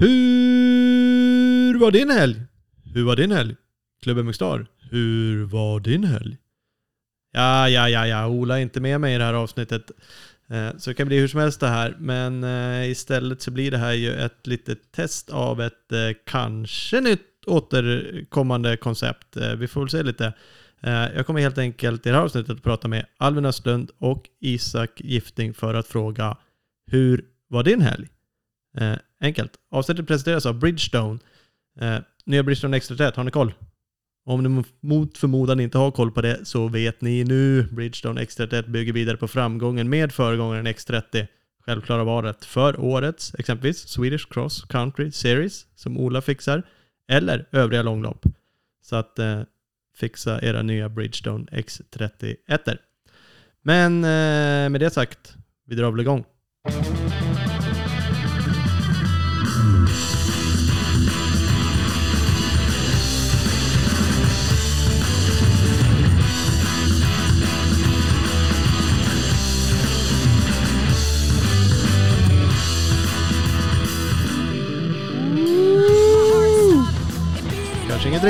Hur var din helg? Hur var din helg? Klubben McStar, hur var din helg? Ja, ja, ja, ja, Ola är inte med mig i det här avsnittet. Eh, så det kan bli hur som helst det här, men eh, istället så blir det här ju ett litet test av ett eh, kanske nytt återkommande koncept. Vi får väl se lite. Jag kommer helt enkelt i det här avsnittet att prata med Alvin Östlund och Isak Gifting för att fråga hur var din helg? Enkelt. Avsnittet presenteras av Bridgestone. Eh, nya Bridgestone Extra 31, har ni koll? Om ni mot förmodan inte har koll på det så vet ni nu. Bridgestone X31 bygger vidare på framgången med föregångaren X30. Självklara valet för årets, exempelvis Swedish Cross Country Series som Ola fixar, eller övriga långlopp. Så att eh, fixa era nya Bridgestone X31. Men eh, med det sagt, vi drar väl igång.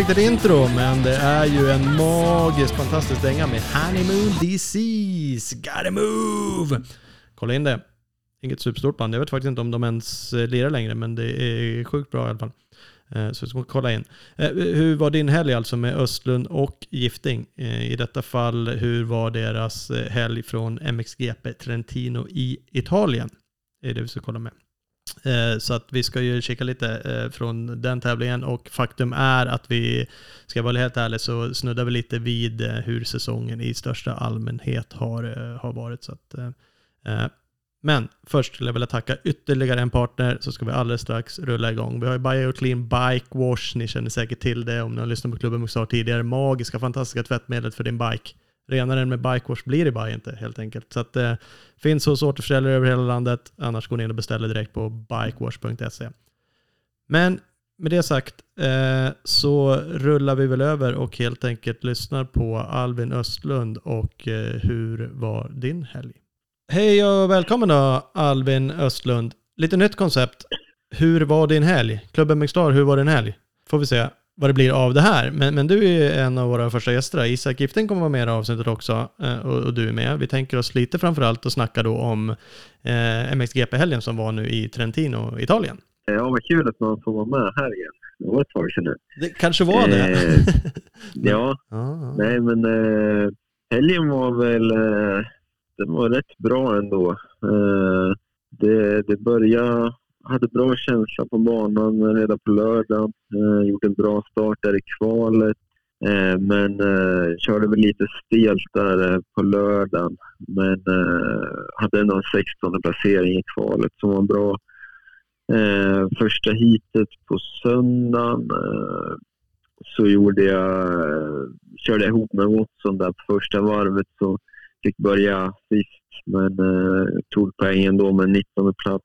Riktigt intro, men det är ju en magisk, fantastisk dänga med Honeymoon Disease, Gotta Move! Kolla in det. Inget superstort band, jag vet faktiskt inte om de ens eh, lirar längre, men det är sjukt bra i alla fall. Eh, så vi ska kolla in. Eh, hur var din helg alltså med Östlund och Gifting? I detta fall, hur var deras helg från MXGP Trentino i Italien? Det är det vi ska kolla med. Eh, så att vi ska ju kika lite eh, från den tävlingen och faktum är att vi, ska jag vara helt ärlig, så snuddar vi lite vid eh, hur säsongen i största allmänhet har, har varit. Så att, men först skulle jag vilja tacka ytterligare en partner så ska vi alldeles strax rulla igång. Vi har ju Bioclean Bike Wash, ni känner säkert till det om ni har lyssnat på klubben Muxar tidigare. Magiska, fantastiska tvättmedlet för din bike renare än med bikewash blir det bara inte helt enkelt. Så att det eh, finns hos återförsäljare över hela landet. Annars går ni in och beställer direkt på bikewash.se. Men med det sagt eh, så rullar vi väl över och helt enkelt lyssnar på Alvin Östlund och eh, hur var din helg? Hej och välkommen då Alvin Östlund. Lite nytt koncept. Hur var din helg? Klubben McStar, hur var din helg? Får vi se vad det blir av det här. Men, men du är en av våra första gäster. Isak Giften kommer vara med i avsnittet också eh, och, och, du är med. Vi tänker oss lite framförallt att snacka då om eh, MXGP-helgen som var nu i Trentino, Italien. Ja, vad kul att man får vara med här igen. Det var ett tag sedan nu. Det kanske var det. Eh, ja, ah, nej men eh, helgen var väl eh, den var rätt bra ändå. Eh, det, det började hade bra känsla på banan redan på lördagen. Eh, gjorde en bra start där i kvalet. Eh, men eh, körde väl lite stelt där eh, på lördagen. Men eh, hade ändå en 16 placering i kvalet som var bra. Eh, första hitet på söndagen eh, så gjorde jag, eh, körde jag ihop med Watson där på första varvet. Så fick börja sist men eh, tog poängen då med 19 plats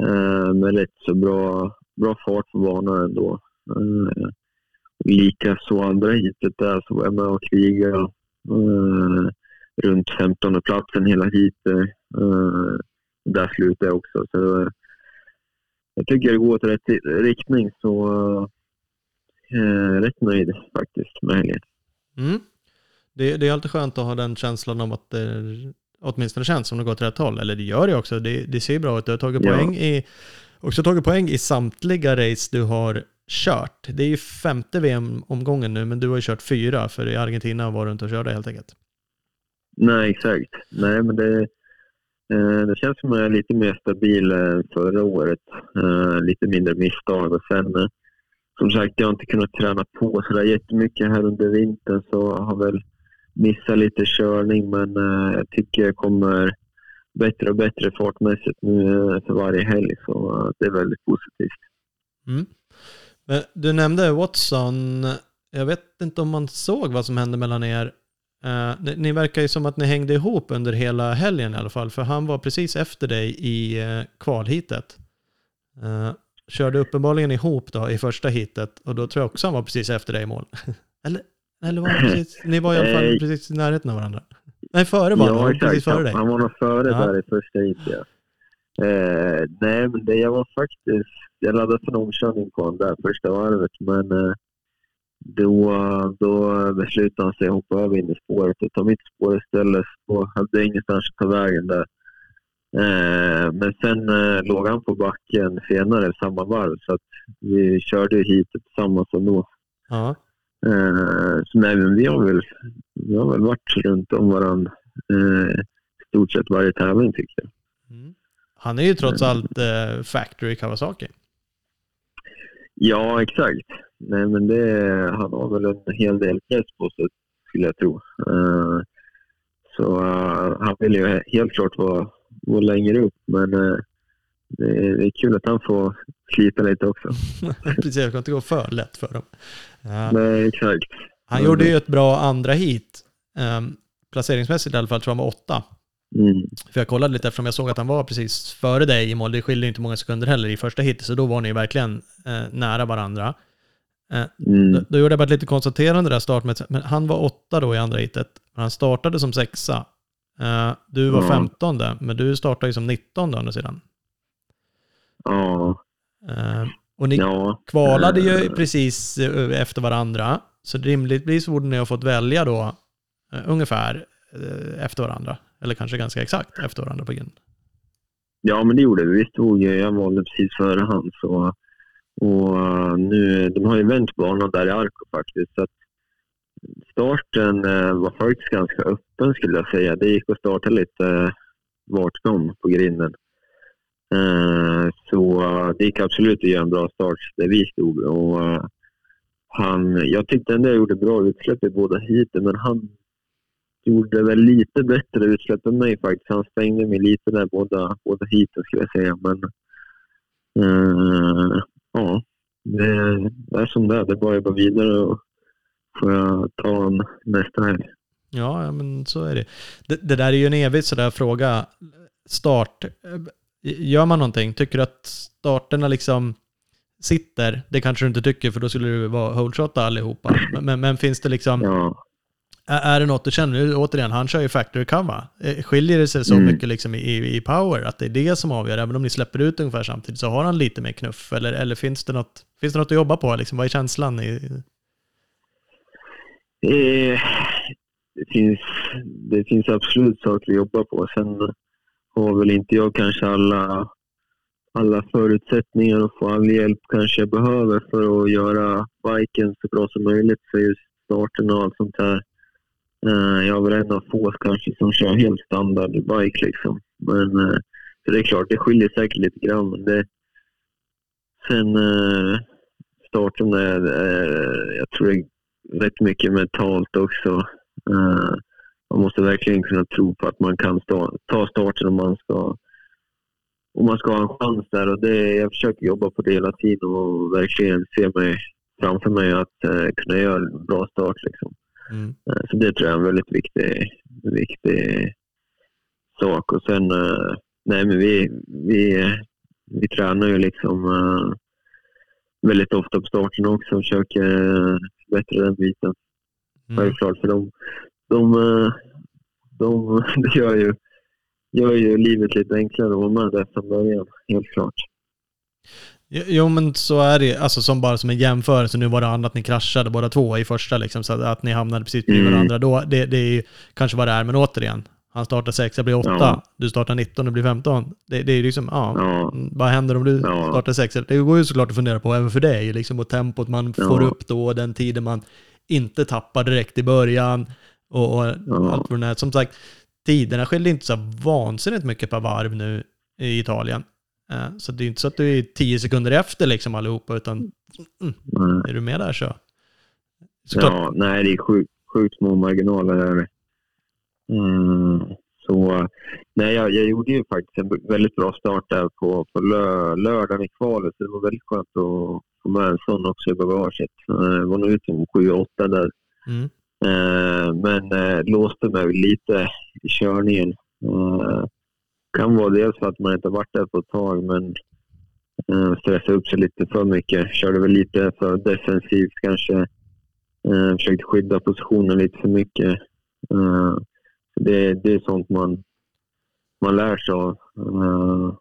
Eh, med rätt så bra, bra fart på banan ändå. Eh, lika så andra heatet där så var jag med och krigade eh, runt 15 platsen hela heatet. Eh, där slutade jag också. Så, eh, jag tycker det går åt rätt riktning så eh, rätt nöjd faktiskt med helgen. Mm. Det, det, är alltid skönt att ha den känslan om att det åtminstone känns som det går åt rätt håll. Eller det gör det också. Det, det ser bra ut. Du har tagit ja. poäng i, också tagit poäng i samtliga race du har kört. Det är ju femte VM-omgången nu, men du har ju kört fyra, för i Argentina var du inte och körde helt enkelt. Nej, exakt. Nej, men det, eh, det känns som att jag är lite mer stabil än förra året. Eh, lite mindre misstag och sen eh, som sagt, jag har inte kunnat träna på sådär jättemycket här under vintern så har väl missar lite körning men eh, jag tycker jag kommer bättre och bättre fartmässigt nu eh, för varje helg så eh, det är väldigt positivt. Mm. Du nämnde Watson. Jag vet inte om man såg vad som hände mellan er. Ni, ni, verkar ju som att ni hängde ihop under hela helgen i alla fall, för han var precis efter dig i kvalhitet. Körde uppenbarligen ihop då i första hitet och då tror jag också han var precis efter dig i mål. Eller eller var precis, ni var i alla fall precis i närheten av varandra? Nej, före var ja, han, precis före dig. Han var nog före ja. där i första hit, ja. Eh, nej, men det, jag var faktiskt... Jag laddade för en omkörning på honom där första varvet, men eh, då, då beslutade han sig att hoppa över in i spåret och ta mitt spår istället. Då hade jag ingenstans att ta vägen där. Eh, men sen eh, låg han på backen senare samma varv, så att vi körde hit tillsammans ändå. Ja. Eh, så nej, men vi har väl, vi har väl varit runt om varandra eh, stort sett varje tävling tycker jag. Mm. Han är ju trots allt eh, Factory Kawasaki. Ja, exakt. Nej, men det, han har väl en hel del press på sig, skulle jag tro. Uh, så uh, han vill ju helt klart vara, vara längre upp, men uh, det, är, det, är kul att han får slita lite också. Precis, det kan inte gå för lätt för dem. Nej, exakt. Han gjorde ju ett bra andra hit. Um, placeringsmässigt i alla fall tror jag han var åtta. Mm. För jag kollade lite eftersom jag såg att han var precis före dig i mål. Det skiljer inte många sekunder heller i första hitet, så då var ni verkligen eh, nära varandra. Eh, mm. då, då, gjorde jag bara ett litet konstaterande där startmässigt. Men han var åtta då i andra hitet. Han startade som sexa. Eh, du var femtonde, mm. men du startade ju som nittonde å andra sidan. Ja. Eh, och ni ja. kvalade ju precis eh, efter varandra. Så rimligtvis borde ni ha fått välja då eh, ungefär eh, efter varandra. Eller kanske ganska exakt efter varandra på grund. Ja, men det gjorde vi. Vi stod, jag valde precis före han. Så, och nu, de har ju vänt banan där i Arko faktiskt. Så starten var faktiskt ganska öppen skulle jag säga. Det gick att starta lite vart som på grinden. Eh, så det gick absolut att göra en bra start där vi stod. Och, eh, han, jag tyckte ändå jag gjorde bra utsläpp i båda heaten, men han gjorde väl lite bättre utsläpp än mig faktiskt. Han stängde mig lite där båda, båda heaten skulle jag säga. Men uh, ja, det är som det är. Det är bara att jobba vidare och får jag ta en nästa helg. Ja, ja, men så är det. det. Det där är ju en evig sådär fråga. Start. Gör man någonting? Tycker du att starterna liksom sitter? Det kanske du inte tycker för då skulle du vara holeshotta allihopa. Men, men, finns det liksom... Ja. Är det något du känner? Återigen, han kör ju factory cover. Eh, skiljer det sig så mm. mycket liksom i, i power att det är det som avgör? Även om ni släpper ut ungefär samtidigt så har han lite mer knuff? Eller, eller finns, det något, finns det något att jobba på? Liksom, vad är känslan? I... Eh, det, finns, det finns absolut saker att jobba på. Sen har väl inte jag kanske alla, alla förutsättningar och få all hjälp kanske jag behöver för att göra biken så bra som möjligt för just starten och allt sånt här. Eh, jag är väl en av få kanske som kör helt standard bike liksom. Men, eh, så det är klart, det skiljer säkert lite grann. Men det, sen eh, starten är, är, jag tror det är rätt mycket mentalt också man måste verkligen kunna tro på att man kan stå, ta starten om man ska om man ska ha en chans där. Och det, jag försöker jobba på det hela tiden och verkligen se mig framför mig att kunna göra en bra start. Liksom. Mm. Eh, så det tror jag är en väldigt viktig, viktig sak. Och sen, eh, nej men vi, vi, vi tränar ju liksom eh, väldigt ofta på starten också och försöker förbättra den biten. Mm. Självklart, för de, de, de, de gör, ju, gör ju livet lite enklare att vara med där från början, helt klart. Jo men så är det alltså som bara som en jämförelse. Nu var det annat ni kraschade båda två i första liksom, så att ni hamnade precis bredvid mm. varandra. Då, det, det är kanske vad det är, men återigen. Han startar 6, jag blir 8. Ja. Du startar 19, du blir 15. Det, det är liksom, ja, ja. Vad händer om du ja. startar 6? Det går ju såklart att fundera på även för dig. Liksom, och tempot man får upp då, den tiden man inte tappar direkt i början. Och, och allt vad det är. Som sagt, tiderna skiljer inte så vansinnigt mycket per varv nu i Italien. Eh, så det är inte så att du är tio sekunder efter liksom allihopa, utan mm, är du med där så. Såklart. Ja, nej, det är sjukt, sjukt små marginaler. Där. Mm, så, nej, jag, jag, gjorde ju faktiskt en väldigt bra start där på, på lö, lördagen i kvalet, så det var väldigt skönt att få med en sån också i bagaget. Jag eh, var nog ute om 7-8 där. Mm. Eh, men eh, låste mig lite i körningen. Eh, kan vara dels för att man inte varit där på ett tag, men eh, stressade upp sig lite för mycket. Körde väl lite för defensivt kanske. Eh, försökte skydda positionen lite för mycket. Eh, det, det är sånt man, man lär sig av. Eh,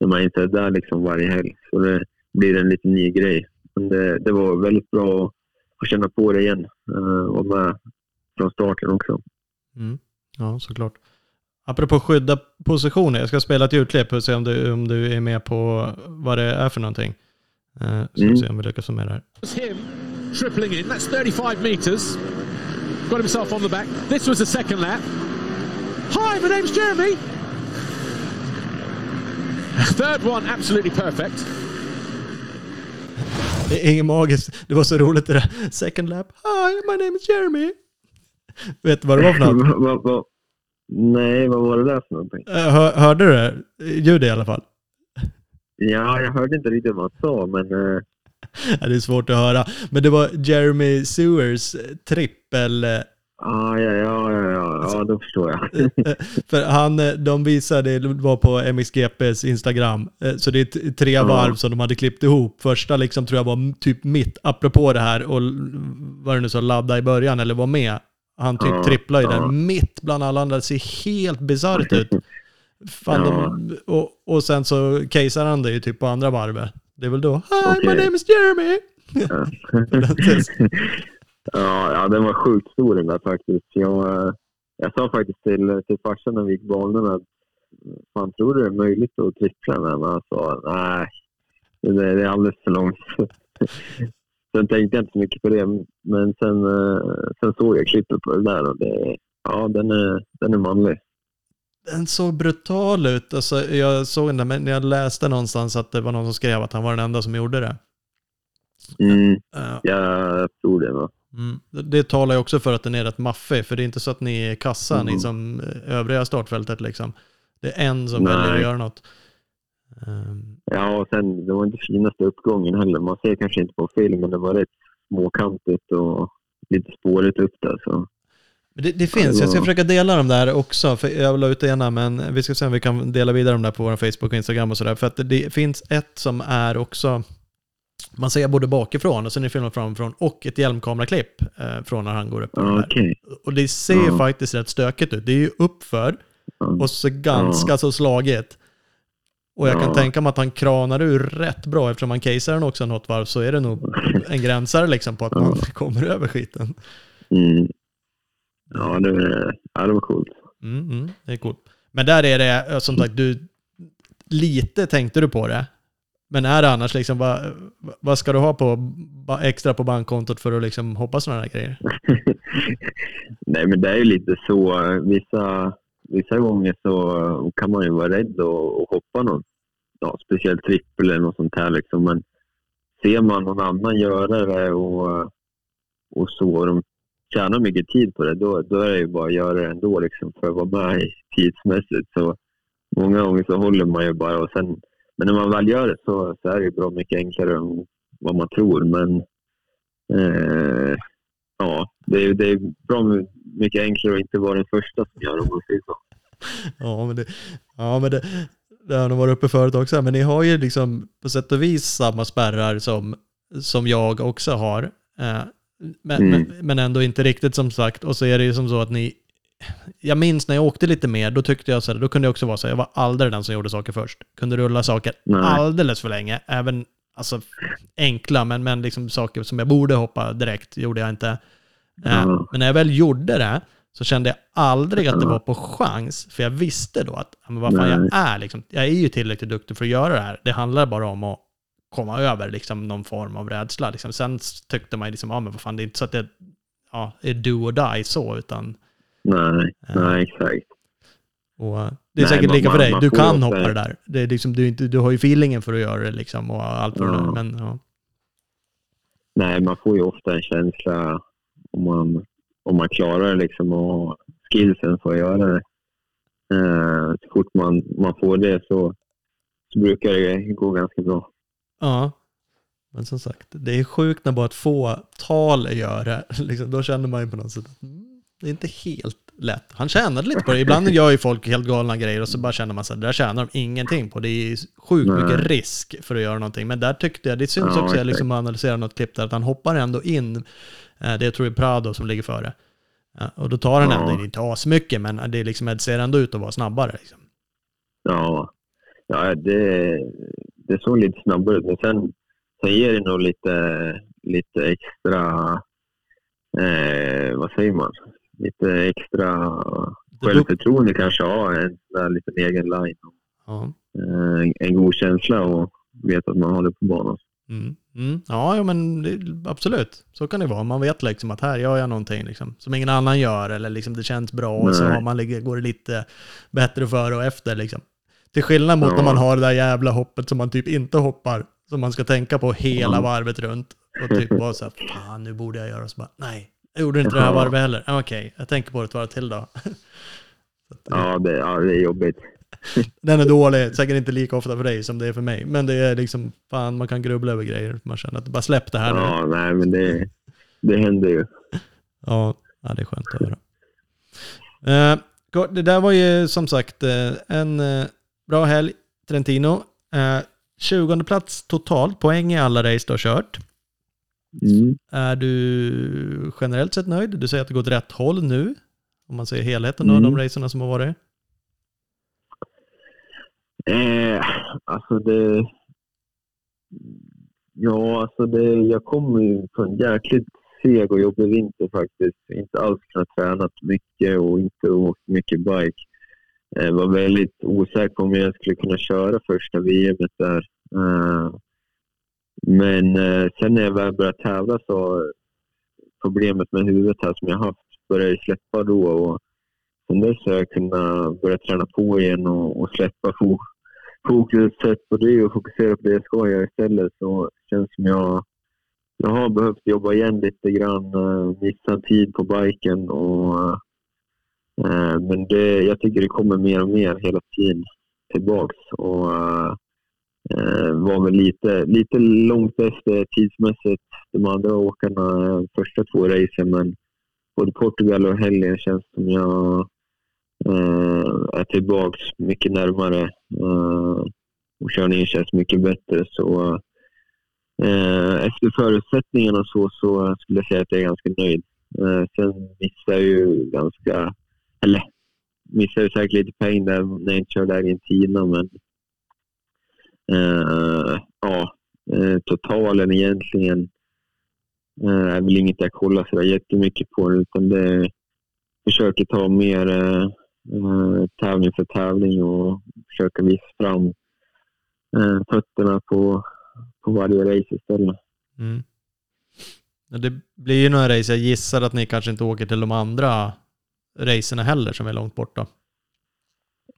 när man inte är där liksom varje helg. Så det blir en liten ny grej. Men det, det var väldigt bra att få känna på det igen uh, och med från starten också. Mm. Ja, såklart. Apropå skydda positioner, jag ska spela ett ljudklipp och se om du, om du är med på vad det är för någonting. Uh, ska mm. se om vi lyckas med det här. Tripling in, that's 35 meters. Got himself on the back. This was the second lap. Hi, my name's Jeremy. Third one, absolutely perfect. Det är inget magiskt. Det var så roligt det där. Second lap. Hi, my name is Jeremy. Vet du vad det var för något? Nej, vad var det där för någonting? Eh, hör, hörde du det? Ljudet i alla fall. Ja, jag hörde inte riktigt vad han sa, men... Uh... det är svårt att höra. Men det var Jeremy Sewers trippel Ah, ja, ja, ja, ja, ja, då förstår jag. För han, eh, de visade, det var på MXGPs Instagram, eh, så det är tre ja. varv som de hade klippt ihop. Första liksom tror jag var typ mitt, apropå det här, och vad det nu så, ladda i början eller var med. Han typ ja, tripplar ju ja. där mitt bland alla andra, det ser helt bisarrt ut. Fan, ja. de, och, och sen så casear han det ju typ på andra varvet. Det är väl då, Hi, okay. my name is Jeremy. Ja, ja, den var sjukt stor den där faktiskt. Jag, jag sa faktiskt till, till farsan när vi gick banorna att fan tror du det är möjligt att trippla med? Men han sa nej, det, det är alldeles för långt. sen tänkte jag inte så mycket på det, men sen, sen såg jag klippet på det där och det, ja, den är, den är manlig. Den såg brutal ut. Alltså, jag såg den, men jag läste någonstans att det var någon som skrev att han var den enda som gjorde det. Mm, uh, jag tror det. Va? Mm. Det talar ju också för att den är rätt maffig, för det är inte så att ni är kassa, mm. ni som eh, övriga startfältet liksom. Det är en som Nej. väljer att göra något. Um. Ja, och sen det var inte finaste uppgången heller. Man ser kanske inte på film, men det var rätt småkantigt och lite spårigt upp där. Så. Det, det, finns, jag ska försöka dela dem där också, för jag la ut det ena, men vi ska se om vi kan dela vidare dem där på vår Facebook och Instagram och sådär. För att det finns ett som är också man ser både bakifrån och sen är filmen framifrån och ett hjälmkameraklipp eh, från när han går upp. Okay. Och det ser ja. faktiskt rätt stökigt ut. Det är ju uppför och så ganska ja. så slaget. Och jag ja. kan tänka mig att han kranar ur rätt bra eftersom han casear den också något varv så är det nog en gränsare liksom på att man kommer över skiten. Mm. Ja, det, ja, det var coolt. Mm, mm, det är coolt. Men där är det, som sagt, du, lite tänkte du på det. Men är det annars liksom, vad, vad ska du ha på extra på bankkontot för att liksom hoppa sådana här grejer? Nej, men det är ju lite så. Vissa, vissa gånger så kan man ju vara rädd och, och hoppa någon, ja, speciellt trippel eller något sånt här liksom. Men ser man någon annan göra det och, och så, och de tjänar mycket tid på det, då, då är det ju bara att göra det ändå liksom för att vara med tidsmässigt. Så många gånger så håller man ju bara och sen men när man väl gör det så, så är det bra mycket enklare än vad man tror. Men eh, ja, det är, det är bra mycket enklare att inte vara den första som gör det om man säger så. Ja, men det, ja, men det, det har nog varit uppe förut också, men ni har ju liksom på sätt och vis samma spärrar som, som jag också har. Eh, men, mm. men, men, ändå inte riktigt som sagt. Och så är det ju som så att ni jag minns när jag åkte lite mer, då tyckte jag så här, då kunde jag också vara så här, jag var aldrig den som gjorde saker först. Kunde rulla saker Nej. alldeles för länge. Även alltså, enkla, men, men liksom saker som jag borde hoppa direkt, gjorde jag inte. Mm. Men när jag väl gjorde det, så kände jag aldrig att det var på chans. För jag visste då att, men vad fan, jag är liksom, jag är ju tillräckligt duktig för att göra det här. Det handlar bara om att komma över liksom, någon form av rädsla. Liksom. Sen tyckte man liksom, ja men vad fan, det är inte så att det ja, är do or die så, utan Nej, nej exakt. Och eh, det är nej, säkert lika för dig. Du kan hoppa det där. Det är liksom, du, inte, du har ju feelingen för att göra det liksom och allt vad ja. men ja. Nej, man får ju ofta en känsla om man, om man klarar det liksom och skillsen för att göra det. Eh, så fort man, man får det så, så brukar det gå ganska bra. Ja, men som sagt, det är sjukt när bara ett fåtal gör det. Liksom, då känner man ju på något sätt mm, det är inte helt lätt. Han tjänade lite på det. Ibland gör ju folk helt galna grejer och så bara känner man sig det där tjänar de ingenting på. Det är sjukt Nej. mycket risk för att göra någonting. Men där tyckte jag, det syns ja, också, jag liksom analyserar något klipp där, att han hoppar ändå in, eh, det jag tror är Prado som ligger före. Och då tar han ja. ändå, inte asmycket, men det liksom, ser ändå ut att vara snabbare. Liksom. Ja. ja, det, det såg lite snabbare ut. Men sen, sen ger det nog lite, lite extra, eh, vad säger man, lite extra självförtroende kanske ha en där liten egen line. Ja. Eh, en, god känsla och veta att man har det på banan. Mm. Mm. Ja, men absolut. Så kan det vara. Man vet liksom att här gör jag någonting liksom, som ingen annan gör eller liksom det känns bra och så har man, går det lite bättre före och efter. Liksom. Till skillnad mot ja. när man har det där jävla hoppet som man typ inte hoppar, som man ska tänka på hela mm. varvet runt. Och typ bara så här, fan nu borde jag göra så bara, nej, jag gjorde inte det här varvet heller. Okej, okay, jag tänker på det ett varv till då. ja, det, ja, det är jobbigt. Den är dålig, säkert inte lika ofta för dig som det är för mig. Men det är liksom, fan man kan grubbla över grejer. Man känner att bara släpp det här nu. Ja, nej men det, det händer ju. Ja, ja, det är skönt att höra. Uh, det där var ju som sagt uh, en uh, bra helg, Trentino. 20 plats totalt, poäng i alla race du har kört. Mm. Är du generellt sett nöjd? Du säger att det går åt rätt håll nu, om man ser helheten mm. av de racerna som har varit. Eh, alltså det... Ja, alltså det, jag kommer ju från jäkligt seg och jobbig vinter faktiskt. Inte alls kunnat träna mycket och inte åkt mycket bike. Eh, var väldigt osäker på om jag skulle kunna köra första VM där. Men eh, sen när jag väl började tävla så problemet med huvudet här som jag haft började släppa då. Och sen dess har jag kunnat börja träna på igen och, och släppa fokuset på det och fokusera på det jag ska göra istället. Så det känns som jag, jag har behövt jobba igen lite grann, uh, missa tid på biken och eh, men det, jag tycker det kommer mer och mer hela tiden tillbaks och eh, Eh, var väl lite, lite långt efter tidsmässigt de andra åkarna eh, första två racen men både Portugal och helgen känns som jag eh, är tillbaks mycket närmare och körningen känns mycket bättre. Så efter förutsättningarna så, så skulle jag säga att jag är ganska nöjd. Sen missar jag ju ganska, eller missar ju säkert lite poäng där när jag inte körde Argentina men Eh, ja, eh, totalen egentligen eh, är väl inget jag kollar så jättemycket på utan det försöker ta mer eh, tävling för tävling och försöka visa fram eh, fötterna på, på varje race istället. Mm. Det blir ju några race, jag gissar att ni kanske inte åker till de andra racerna heller som är långt borta?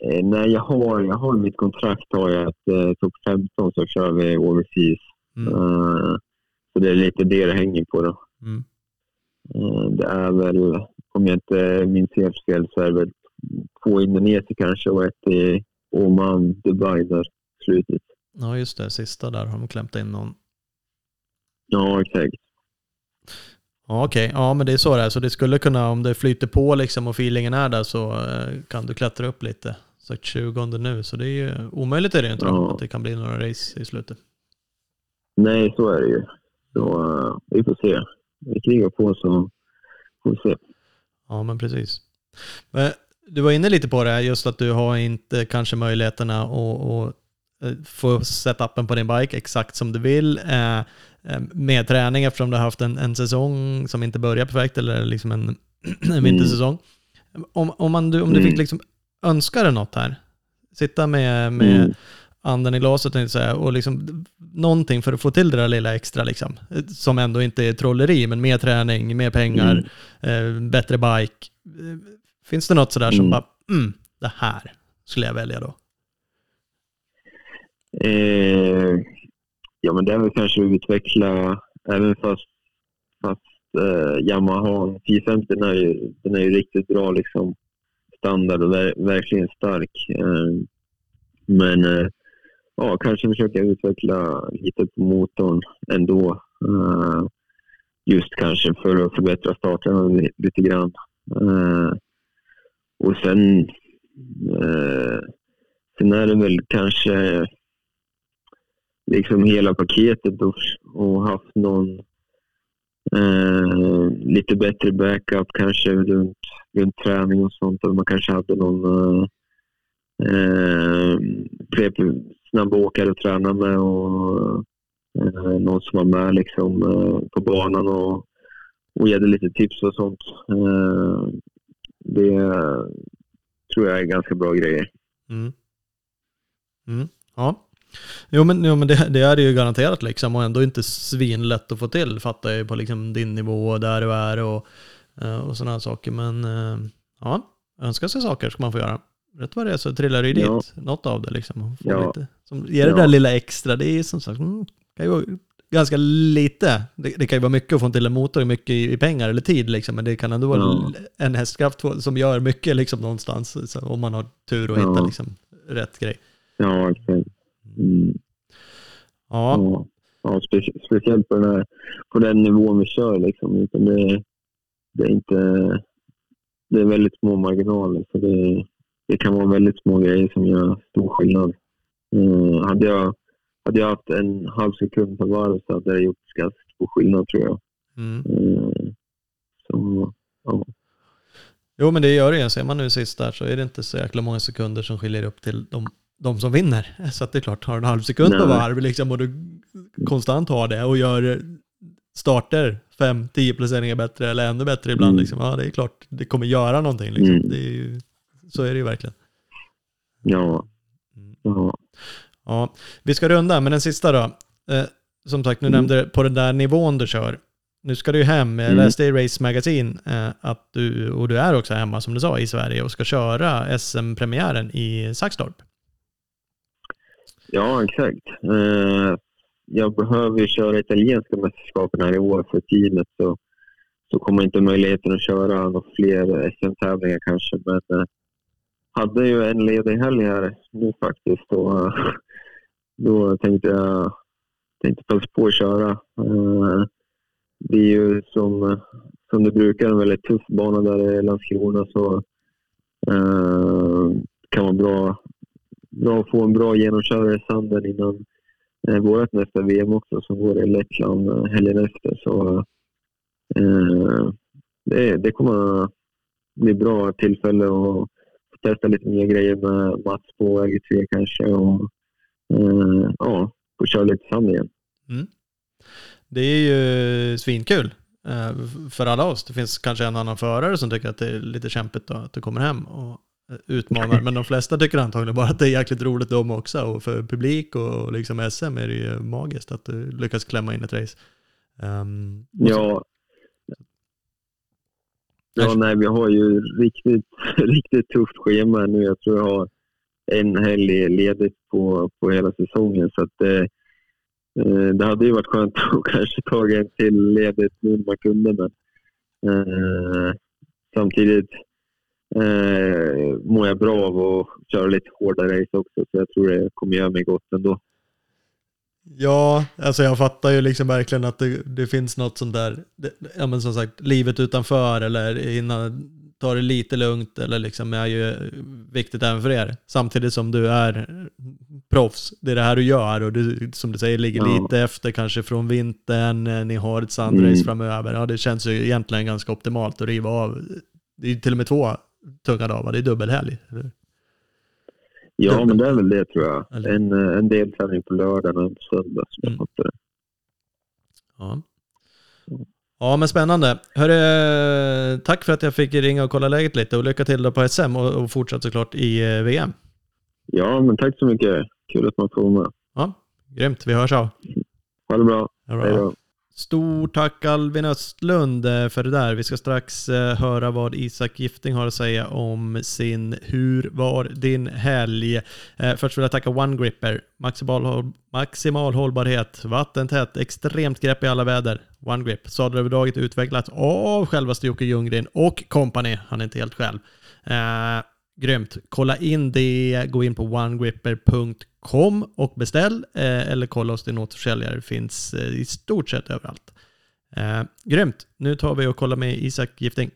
Eh, nej, jag har, jag har mitt kontrakt har jag att eh, topp 15 så kör vi overseas. Mm. Uh, så det är lite det det hänger på då. Mm. Uh, det är väl, om jag inte minns helt fel, så är det väl två i Indonesien kanske och ett i Oman, Dubai där slutet. Ja, just det. Sista där har de klämt in någon. Ja, exakt. Ja, okej. Okay. Ja, men det är så det är. Så det skulle kunna, om det flyter på liksom och feelingen är där så eh, kan du klättra upp lite. Så 20 nu, så det är ju omöjligt är det inte ja. att det kan bli några race i slutet. Nej, så är det ju. Så uh, vi får se. Vi krigar på så får vi se. Ja, men precis. Men du var inne lite på det, just att du har inte kanske möjligheterna att, eh, få setupen på din bike exakt som du vill eh, med träning eftersom du har haft en, en säsong som inte börjar perfekt eller liksom en, en vintersäsong. Om, om, man, om du fick mm. liksom önska dig något här, sitta med, med mm. anden i glaset och, säga, och liksom någonting för att få till det där lilla extra liksom, som ändå inte är trolleri, men mer träning, mer pengar, mm. eh, bättre bike. Finns det något sådär mm. som bara, mm, det här skulle jag välja då? Eh, ja, men det är väl kanske att utveckla, även fast, fast eh, Yamaha 450 den är, ju, den är ju riktigt bra liksom, standard och ver verkligen stark. Eh, men eh, ja, kanske försöka utveckla lite på motorn ändå. Eh, just kanske för att förbättra starten lite grann. Ehm, och sen, eh, sen är det väl kanske liksom hela paketet och, och haft någon eh, lite bättre backup kanske runt, runt träning och sånt. Eller man kanske hade någon, eh, eh, fler snabba åkare att träna med och eh, någon som var med liksom, eh, på banan och, och ge lite tips och sånt. Eh, det tror jag är ganska bra grejer. Mm. Mm. Ja. Jo men, jo, men det, det, är det ju garanterat liksom och ändå inte svinlätt att få till fattar jag ju på liksom din nivå och där du är och, eh, och sådana saker. Men eh, ja, önska sig saker ska man få göra. Rätt vad det är så trillar det ju ja. dit något av det liksom. Ja. Lite, som ger det ja. där lilla extra, det är ju som sagt, mm, kan ju vara ganska lite. Det, det, kan ju vara mycket att få till en motor, mycket i, i pengar eller tid liksom, men det kan ändå vara ja. en hästkraft som gör mycket liksom någonstans, så, om man har tur och ja. hittar liksom rätt grej. Ja, exakt. Mm. Ja. ja. ja specie speciellt på den, här, på den nivån vi kör liksom. Utan det, det är inte... Det är väldigt små marginaler. Så det, det kan vara väldigt små grejer som gör stor skillnad. Mm, hade, jag, hade jag haft en halv sekund på varv så hade det gjort ganska stor skillnad tror jag. Mm. Mm, så, ja. Jo men det gör det. Ser man nu sist där så är det inte så jäkla många sekunder som skiljer upp till de, de som vinner. Så att det är klart, har du en halv sekund på varv liksom, och du konstant har det och gör starter 5-10 placeringar bättre eller ännu bättre ibland. Mm. Liksom. Ja, det är klart, det kommer göra någonting. Liksom. Mm. Det är ju, så är det ju verkligen. Ja. Mm. ja. Ja, vi ska runda, men den sista då. Eh, som sagt, nu mm. nämnde du på den där nivån du kör. Nu ska du ju hem. Jag mm. läste i Race Magazine eh, att du, och du är också hemma som du sa, i Sverige och ska köra SM-premiären i Saxtorp. Ja, exakt. Eh, jag behöver ju köra italienska mästerskapen här i år för teamet så, så kommer inte möjligheten att köra några fler SM-tävlingar kanske. Men eh, hade ju en ledig helg här nu faktiskt. och eh, då tänkte jag tänkte passa på att köra. Eh, det är ju som, som det brukar en väldigt tuff bana där i Landskrona så eh, kan vara bra, bra att få en bra genomkörare i sanden innan eh, vårt nästa VM också som går i Lettland eh, helgen efter. Så eh, det, det kommer bli bra tillfälle att testa lite nya grejer med Mats på LG3 kanske och eh, ja, få köra lite sand igen. Mm. Det är ju svinkul eh, för alla oss. Det finns kanske en annan förare som tycker att det är lite kämpigt att du kommer hem och utmanar. Men de flesta tycker antagligen bara att det är jäkligt roligt de också. Och för publik och liksom SM är det ju magiskt att du lyckas klämma in ett race. Um, ja, Ja, nej, vi har ju riktigt, riktigt tufft schema nu. Jag tror jag har en helg ledigt på, på hela säsongen. Så att, eh, eh det hade ju varit skönt att kanske ta en till ledigt nu när man kunde. Men, eh, samtidigt eh, mår jag bra av att köra lite hårdare race också. Så jag tror det kommer göra mig gott ändå. Ja, alltså jag fattar ju liksom verkligen att det, det finns något sånt där, det, ja men som sagt, livet utanför eller innan, ta det lite lugnt eller liksom är ju viktigt även för er. Samtidigt som du är proffs, det är det här du gör och du, som du säger, ligger ja. lite efter kanske från vintern, ni har ett sandrace mm. framöver. Ja, det känns ju egentligen ganska optimalt att riva av. Det är till och med två tunga dagar, det är dubbelhelg. Eller? Ja, men det är väl det tror jag. En, eh, en deltävling på lördagen och en på söndag som jag mm. fattar det. Ja. Ja, men spännande. Hörru, tack för att jag fick ringa och kolla läget lite och lycka till då på SM och, och fortsatt såklart i eh, VM. Ja, men tack så mycket. Kul att man får vara med. Ja, grymt. Vi hörs av. Ha det bra. Hej då. Stort tack Alvin Östlund eh, för det där. Vi ska strax eh, höra vad Isak Gifting har att säga om sin Hur var din helg? Eh, först vill jag tacka One Gripper. Maximal, maximal hållbarhet, vattentätt, extremt grepp i alla väder. One Grip. Sadelöverdraget utvecklat av självaste Jocke Ljunggren och company. Han är inte helt själv. Eh, grymt. Kolla in det. Gå in på onegripper.com och beställ eh, eller kolla hos din återförsäljare. Det finns eh, i stort sett överallt. Eh, grymt. Nu tar vi och kollar med Isak Gifting.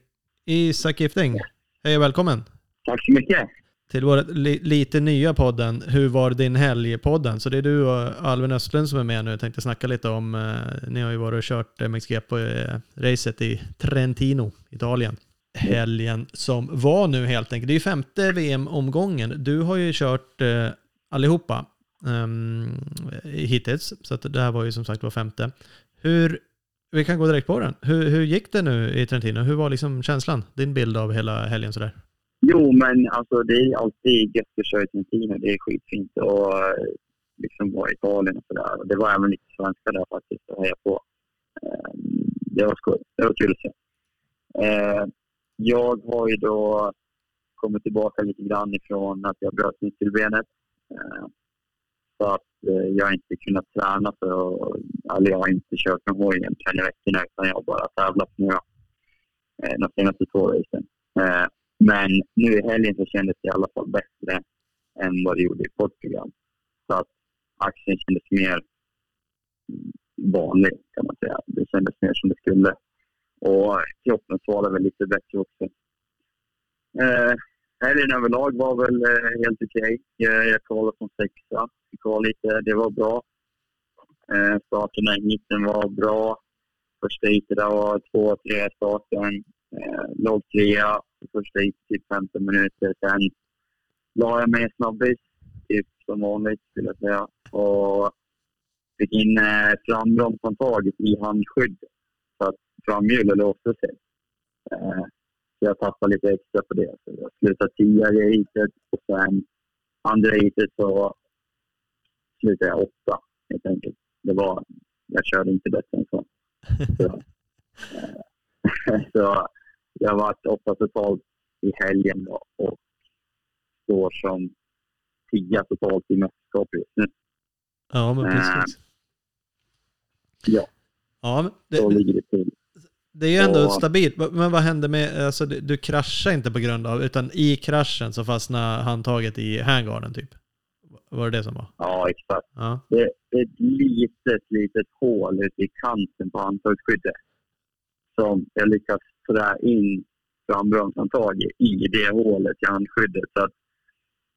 Isak Gifting, hej och välkommen. Tack så mycket. Till vår li lite nya podden, Hur var din helg-podden? Så det är du och Alvin Östlund som är med nu. Jag tänkte snacka lite om, eh, ni har ju varit och kört MXG på eh, i Trentino, Italien helgen som var nu helt enkelt. Det är ju femte VM-omgången. Du har ju kört eh, allihopa um, hittills, så att det här var ju som sagt var femte. Hur, vi kan gå direkt på den. Hur, hur gick det nu i Trentino? Hur var liksom känslan? Din bild av hela helgen sådär? Jo, men alltså det är alltid gött att köra i Trentino. Det är skitfint och eh, liksom vara i Italien och sådär. Det var även lite svenskar där faktiskt att heja på. Ehm, det var skoj. Det var kul att se. Ehm, jag har ju då kommit tillbaka lite grann ifrån att jag bröt nyckelbenet. Eh, så att eh, jag inte kunnat träna, för, eller jag har inte kört någon hoj egentligen i veckorna utan jag har bara tävlat nu då. Eh, de senaste två racen. Men nu i helgen så kändes det i alla fall bättre än vad det gjorde i Portugal. Så att axeln kändes mer vanlig kan man säga. Det kändes mer som det skulle. Och väl lite bättre också. Eh, helgen överlag var väl eh, helt okej. Okay. Eh, jag kvalade som sexa. Fick lite. Det var bra. Eh, starten i mitten var bra. Första heatet var två, tre starten. Eh, låg trea första heatet, typ 15 minuter. Sen la jag mig snabbis, typ som vanligt skulle jag säga. Och fick in eh, frambromshandtaget i handskyddet så att framhjulet låste sig. Eh, jag tappade lite extra på det. Så jag slutade tia i heatet och sen andra heatet så slutade jag åtta helt enkelt. Det var, jag körde inte bättre än så. så, eh, så jag varit åtta totalt i helgen då, och står som tia totalt i mästerskapet just nu. Ja, men precis. Äh, ja, ja det, så ligger det till. Det är ju ändå och, stabilt. Men vad hände med, alltså du kraschade inte på grund av, utan i kraschen så fastnade handtaget i handgarden typ? Var det det som var? Ja, exakt. Ja. Det är ett litet, litet hål ute i kanten på handtagsskyddet som jag lyckats trä in frambromshandtaget i det hålet i handskyddet. Så att,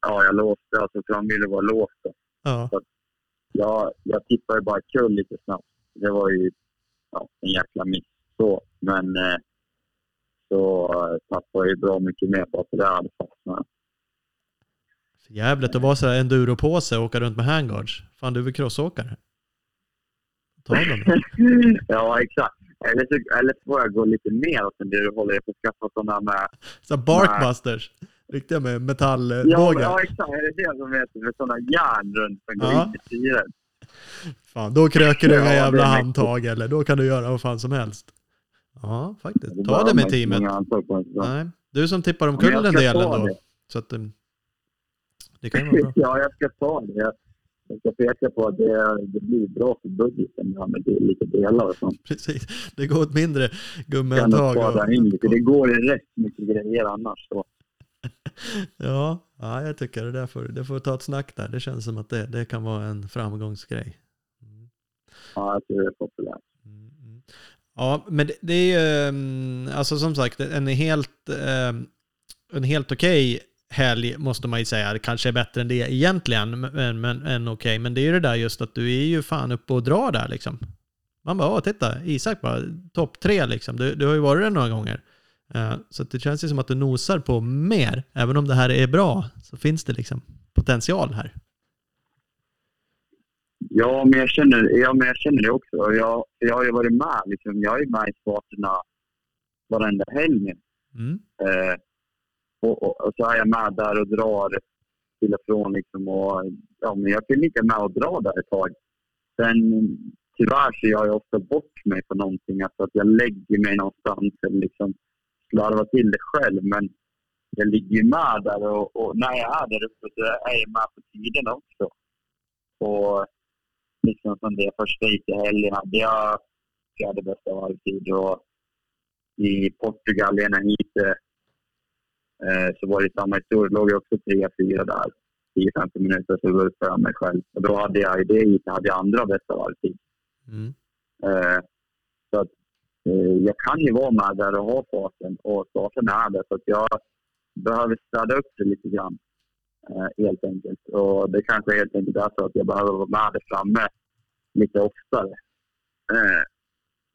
ja, jag låste, alltså framhjulet var låst. Ja. Så att, jag, jag tippade bara kull lite snabbt. Det var ju ja, en jäkla miss. Så, men eh, så eh, tappade jag ju bra mycket mer på att det hade fastnat. Jävligt att vara sådär enduropåse och åka runt med handguards. Fan, du är väl crossåkare? Ta dem ja, exakt. Eller så, eller så får jag gå lite mer åt det du håller. Jag får skaffa sådana med... Så barkbusters? Med, Riktiga med metallbågar? Ja, ja, exakt. Är det det som heter? Med sådana järn runt som går in i styret. Fan, då kröker du med ja, jävla handtag eller då kan du göra vad fan som helst. Ja, faktiskt. Ta det med teamet. Nej, du som tippar omkull den delen då. Det. Så att, um, det kan ju vara bra. ja, jag ska ta det. Jag ska peka på att det, det blir bra för budgeten ja, med det, lite delar och sånt. Precis, det går åt mindre gummihandtag. Och. Det går i rätt mycket grejer annars. Så. ja, ja, jag tycker det där får, det får ta ett snack där. Det känns som att det, det kan vara en framgångsgrej. Mm. Ja, jag tror det är populärt. Ja, men det, det är ju, mm, alltså som sagt, en helt, eh, en helt okej okay helg måste man ju säga. Det kanske är bättre än det egentligen, men, men, men okej. Okay. Men det är ju det där just att du är ju fan uppe och drar där liksom. Man bara, titta, Isak bara, topp tre liksom. Du, du har ju varit där några gånger. Eh, så det känns ju som att du nosar på mer. Även om det här är bra så finns det liksom potential här. Ja, men jag känner, ja, men jag känner det också. Jag, jag har ju varit med. Liksom. Jag är med i starterna varenda helg mm. uh, och, och, och, så är jag med där och drar till och från. Liksom, och, ja, men jag kan lika med och dra där ett tag. Sen tyvärr så gör jag ofta bort mig på någonting. Alltså att jag lägger mig någonstans eller liksom slarvar till det själv. Men jag ligger med där och, och, när jag är där uppe så är jag med på tiderna också. Och liksom som det första i helgen hade jag fjärde bästa varvtid och i Portugal ena heatet Eh, så var det samma historia. låg jag också 3-4 där. 10-15 minuter så var jag mig själv. Och då hade jag i det heatet hade jag andra bästa varvtid. Mm. Eh, så att, eh, jag kan ju vara med där och ha farten och starten är där. Så att jag behöver städa upp det lite grann. Helt enkelt. Och det kanske helt enkelt är så att jag behöver vara med där framme lite oftare.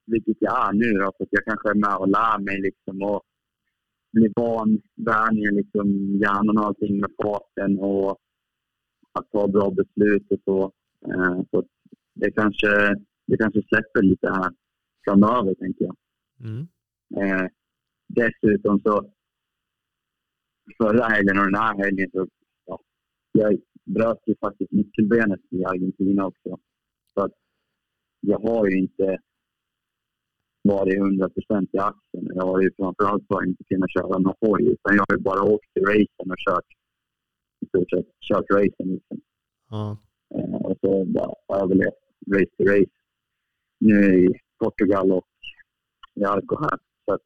vilket jag är nu då, för att jag kanske är med och lär mig liksom. Och bli van, vänja liksom hjärnan och allting med farten och att ta bra beslut och så. Eh, så det kanske, det kanske släpper lite här framöver, tänker jag. Mm. Eh, dessutom så förra helgen och den här helgen så jag bröt ju faktiskt nyckelbenet i Argentina också. Så att jag har ju inte varit 100 procent i axeln. Jag har ju framförallt bara inte kunnat köra någon hoj utan jag har ju bara åkt till racen och kört i stort sett kört racen. Liksom. Mm. Eh, och så bara överlevt race till race. Nu i Portugal och i Arco här. Så att,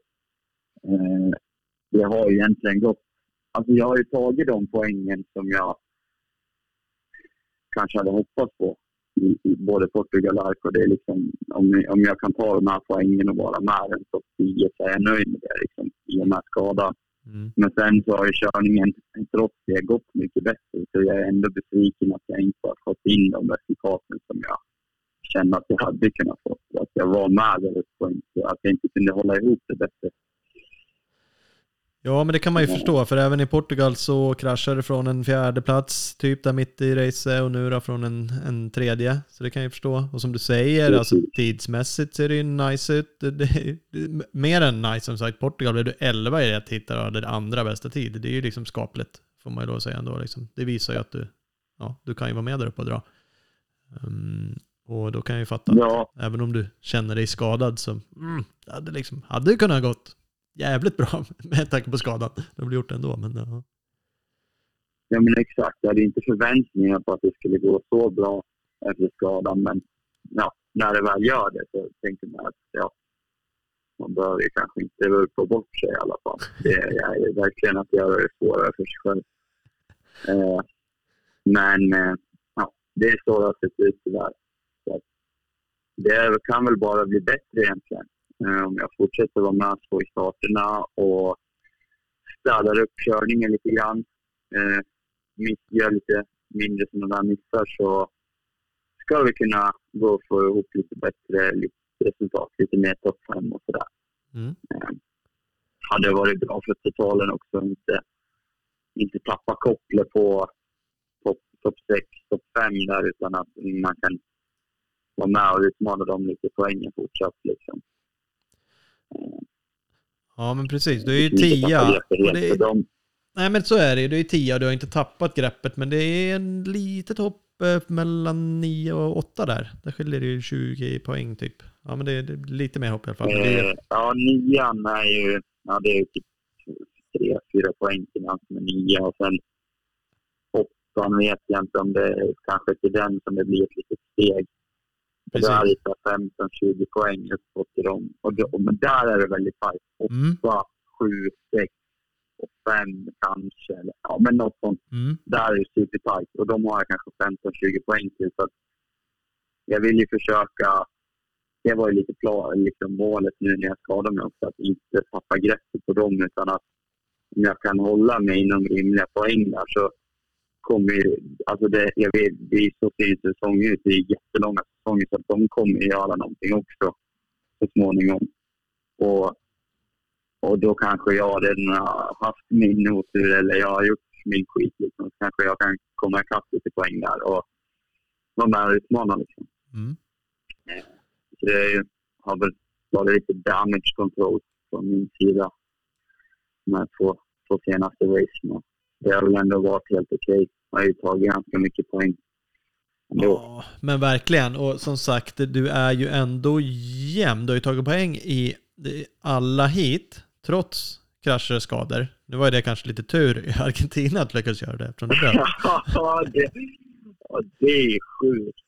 eh, jag har ju egentligen gått... Alltså jag har ju tagit de poängen som jag kanske hade hoppats på i, i både Portugal och Arco. Det är liksom, om, om jag kan ta de här poängen och vara med en topp 10 så är jag nöjd med det liksom, i och med skadan. Mm. Men sen så har ju körningen trots det gått mycket bättre. Så jag är ändå besviken att jag inte har fått in de resultaten som jag kände att jag hade kunnat få. Att jag var med där uppe att jag inte kunde hålla ihop det bättre. Ja, men det kan man ju förstå, för även i Portugal så kraschade det från en fjärde plats typ där mitt i racet och nu då från en, en tredje. Så det kan jag förstå. Och som du säger, alltså tidsmässigt ser det ju nice ut. Det, det, det, mer än nice som sagt. Portugal blev du 11 i rätt hit och hade andra bästa tid. Det är ju liksom skapligt, får man ju då säga ändå. Liksom. Det visar ju att du, ja, du kan ju vara med där uppe och dra. Um, och då kan jag ju fatta ja. att även om du känner dig skadad så mm, det hade, liksom, hade det kunnat gått jävligt bra med tanke på skadan. Det har gjort det ändå, men ja. Ja, men exakt. Jag hade inte förväntningar på att det skulle gå så bra efter skadan, men ja, när det väl gör det så tänker man att ja, man behöver ju kanske inte vurpa bort sig i alla fall. Det är verkligen att göra det svårare för sig själv. Eh, men eh, ja, det är så det har sett ut tyvärr. Det kan väl bara bli bättre egentligen. Eh, om jag fortsätter vara med så i starterna och städar upp körningen lite grann. Eh, gör lite mindre sådana där missar så ska vi kunna gå och få ihop lite bättre resultat, lite mer topp 5 och sådär. Mm. Eh, hade varit bra för totalen också, inte, inte tappa kopplet på topp top 6, topp 5 där utan att man kan vara med och utmana dem lite poängen fortsatt. Liksom. Ja, men precis. Du är ju tia. Är... Nej, men så är det ju. Du är tia du har inte tappat greppet, men det är en litet hopp eh, mellan 9 och 8 där. Där skiljer det ju 20 poäng typ. Ja, men det är lite mer hopp i alla fall. Eh, ja, nian är ju, ja det är typ 3-4 poäng till den som är nia och sen åttan vet jag inte om det är kanske till den som det blir ett litet steg. Precis. Där är 15-20 poäng uppåt till dem. Och då, men där är det väldigt tajt. 8, mm. 7, 6 och 5 kanske. Eller, ja, men något sånt. Mm. Där är det supertajt. Och de har jag kanske 15-20 poäng till. Så jag vill ju försöka... Det var ju lite plan, liksom målet nu när jag skadade mig också. Att inte tappa greppet på dem utan att om jag kan hålla mig inom rimliga poäng där så kommer ju, alltså det, jag vet, det är så fin säsong ut, det är jättelånga säsonger så att de kommer göra någonting också så småningom. Och, och då kanske jag redan har haft min otur eller jag har gjort min skit liksom. Så kanske jag kan komma ikapp lite poäng där och vara med och utmana liksom. Mm. Eh, så det har väl varit lite damage control från min sida de här två, två senaste racen. Det har väl ändå varit helt okej. Okay har ju tagit ganska mycket poäng. Ja, men verkligen. Och som sagt, du är ju ändå jämn. Du har ju tagit poäng i alla hit, trots krascher och skador. Nu var det kanske lite tur i Argentina att lyckas göra det eftersom det bröt. ja, det, det är sjukt.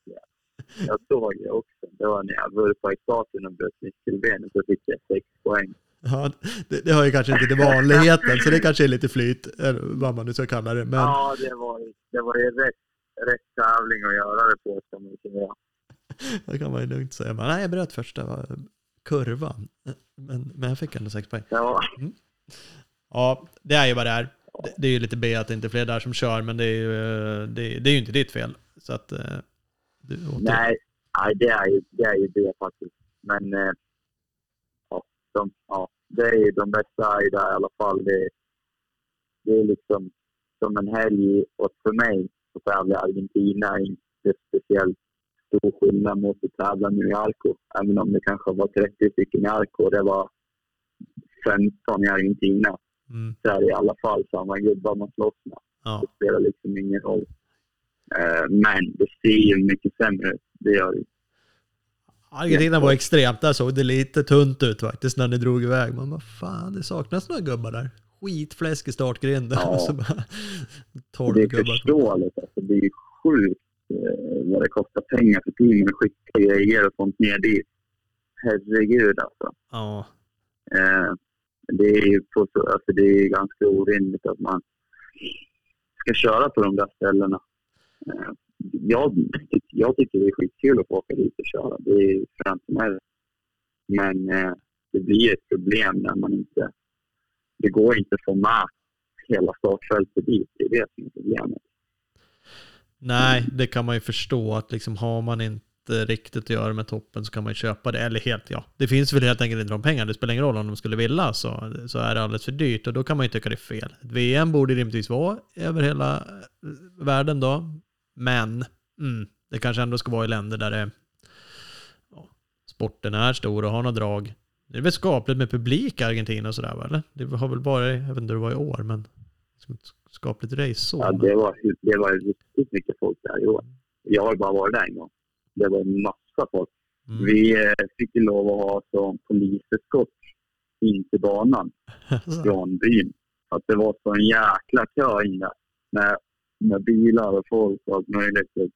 Jag såg det också. Det var när jag vurpade i starten och bröt nyckelbenet så fick jag sex poäng. Ja, det, det hör ju kanske inte till vanligheten, så det kanske är lite flyt, vad man nu ska kalla det. Men... Ja, det var, det var ju rätt, rätt tävling att göra det på, ska man säga. Det kan man ju lugnt säga. Men, nej, jag bröt första kurvan, men, men jag fick ändå sex poäng. Ja. Mm. Ja, det är ju vad det är. Det, det är ju lite B att det inte är fler där som kör, men det är ju, det, det är ju inte ditt fel. Så att, eh, du, nej, nej, det är ju det, är ju det faktiskt. Men eh, de, ja, det är de bästa i där i alla fall. Det, det är liksom som en helg och för mig att tävla i Argentina är inte speciellt stor skillnad mot att tävla nu i Arco. Även om det kanske var 30 stycken i Arco och det var 15 i Argentina. Mm. Så är det i alla fall samma gubbar man slåss med. Ja. Det spelar liksom ingen roll. Uh, men det ser ju mycket sämre ut. Det gör det. Argentina var extremt. Där såg det lite tunt ut faktiskt när ni drog iväg. Men vad fan, det saknas några gubbar där. Skitfläsk i startgrinden. Ja. Så bara, 12 det är förståeligt. Alltså, det är sjukt eh, vad det kostar pengar för teamen att skicka grejer och sånt ner dit. Herregud alltså. Ja. Eh, det är ju på, alltså, det är ganska orimligt att man ska köra på de där ställena. Eh, jag, jag tycker det är skitkul att få åka dit och köra. Det är främst mig. Men eh, det blir ett problem när man inte... Det går inte att få med hela startfältet dit. Det är det som är problemet. Nej, det kan man ju förstå att liksom har man inte riktigt att göra med toppen så kan man ju köpa det. Eller helt, ja. Det finns väl helt enkelt inte de pengarna. Det spelar ingen roll om de skulle vilja så, så är det alldeles för dyrt och då kan man ju tycka det är fel. Ett VM borde rimligtvis vara över hela eh, världen då. Men mm, det kanske ändå ska vara i länder där det, ja, sporten är stor och har några drag. Det är väl skapligt med publik i Argentina och sådär va? Eller? Det har väl bara, jag vet inte hur det var i år, men ett skapligt race så. Ja, det var, det var riktigt mycket folk där i år. Jag har bara varit där en gång. Det var en massa folk. Mm. Vi eh, fick ju lov att ha som poliseskort in till banan från byn. Att det var så en jäkla kö in där. Med med bilar och folk och allt möjligt. Ja.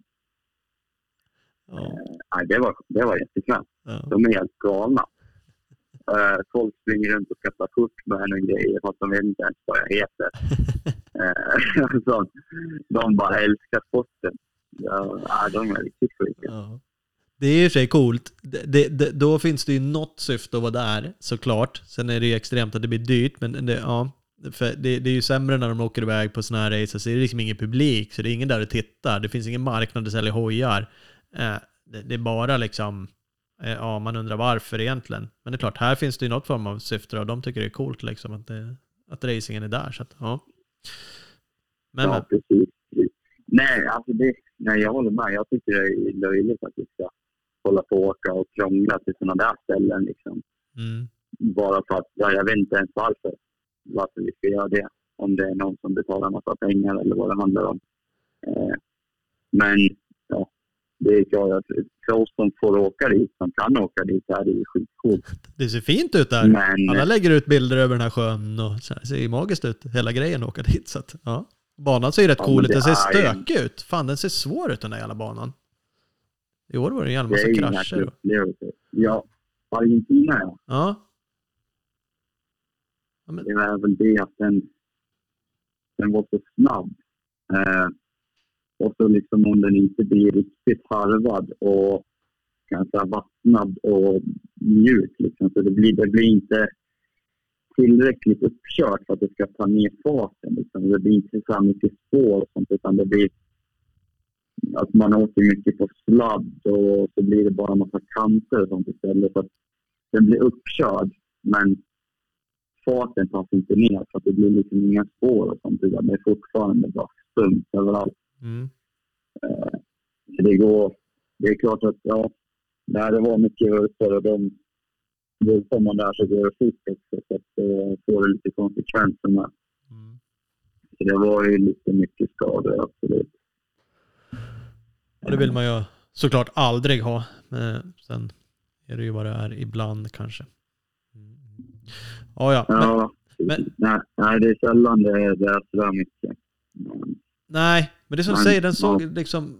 Eh, det, var, det var jättekul. Ja. De är helt galna. Eh, folk springer runt och ska ta kort med henne och grejer fast de vet inte ens vad jag heter. eh, så, de bara älskar sporten. Ja, de är riktigt sjuka. Ja. Det är i och för sig coolt. Det, det, då finns det ju något syfte att vara där, såklart. Sen är det ju extremt att det blir dyrt, men det, ja, för det, det, är ju sämre när de åker iväg på sådana här race, så är det liksom ingen publik, så det är ingen där och tittar. Det finns ingen marknad att sälja hojar. Eh, det, det, är bara liksom, ja man undrar varför egentligen. Men det är klart, här finns det ju något form av syfte och de tycker det är coolt liksom att, det, att racingen är där. Så att, ja. Men, ja, precis. Nej, alltså det, nej, jag håller med. Jag tycker det är löjligt att vi ska hålla på och åka och krångla till sådana där ställen. Liksom. Mm. Bara för att, ja, jag vet inte ens varför varför vi ska göra det. Om det är någon som betalar en massa pengar eller vad det handlar om. Eh, men ja, det är klart att för oss som får åka dit, som kan åka dit, är det skitcoolt. Det ser fint ut där. Men, Alla lägger ut bilder över den här sjön och det ser magiskt ut, hela grejen att åka dit. Så att, ja. Banan ser ju rätt ja, cool ut, den ser stökig ut. Fan, den ser svår ut den där jävla banan. I år var det en jävla massa krascher. Ja, Argentina ja. Ja, men... Det är väl det att den, den var så snabb. Eh, och så liksom om den inte blir riktigt harvad och kanske vattnad och mjuk. Liksom. Så det blir, det blir inte tillräckligt uppkört för att det ska ta ner farten. Liksom. Det blir inte så mycket spår och sånt utan det blir att man åker mycket på sladd och så blir det bara en massa kanter och sånt istället. Så att den blir uppkörd men farten tas inte ner så att det blir liksom inga spår och sånt. Utan det är fortfarande bara stumt överallt. Mm. Eh, det går... Det är klart att ja, när det var mycket och de man där så går det fort också. Så att det får lite konsekvenser med. Mm. Så det var ju lite mycket skador, absolut. Ja, det vill man ju såklart aldrig ha. Men sen är det ju vad det är ibland kanske. Oh, ja, ja. Men, nej, nej, det är sällan det är, det är sådär mycket. Nej, men det som du säger, den såg liksom...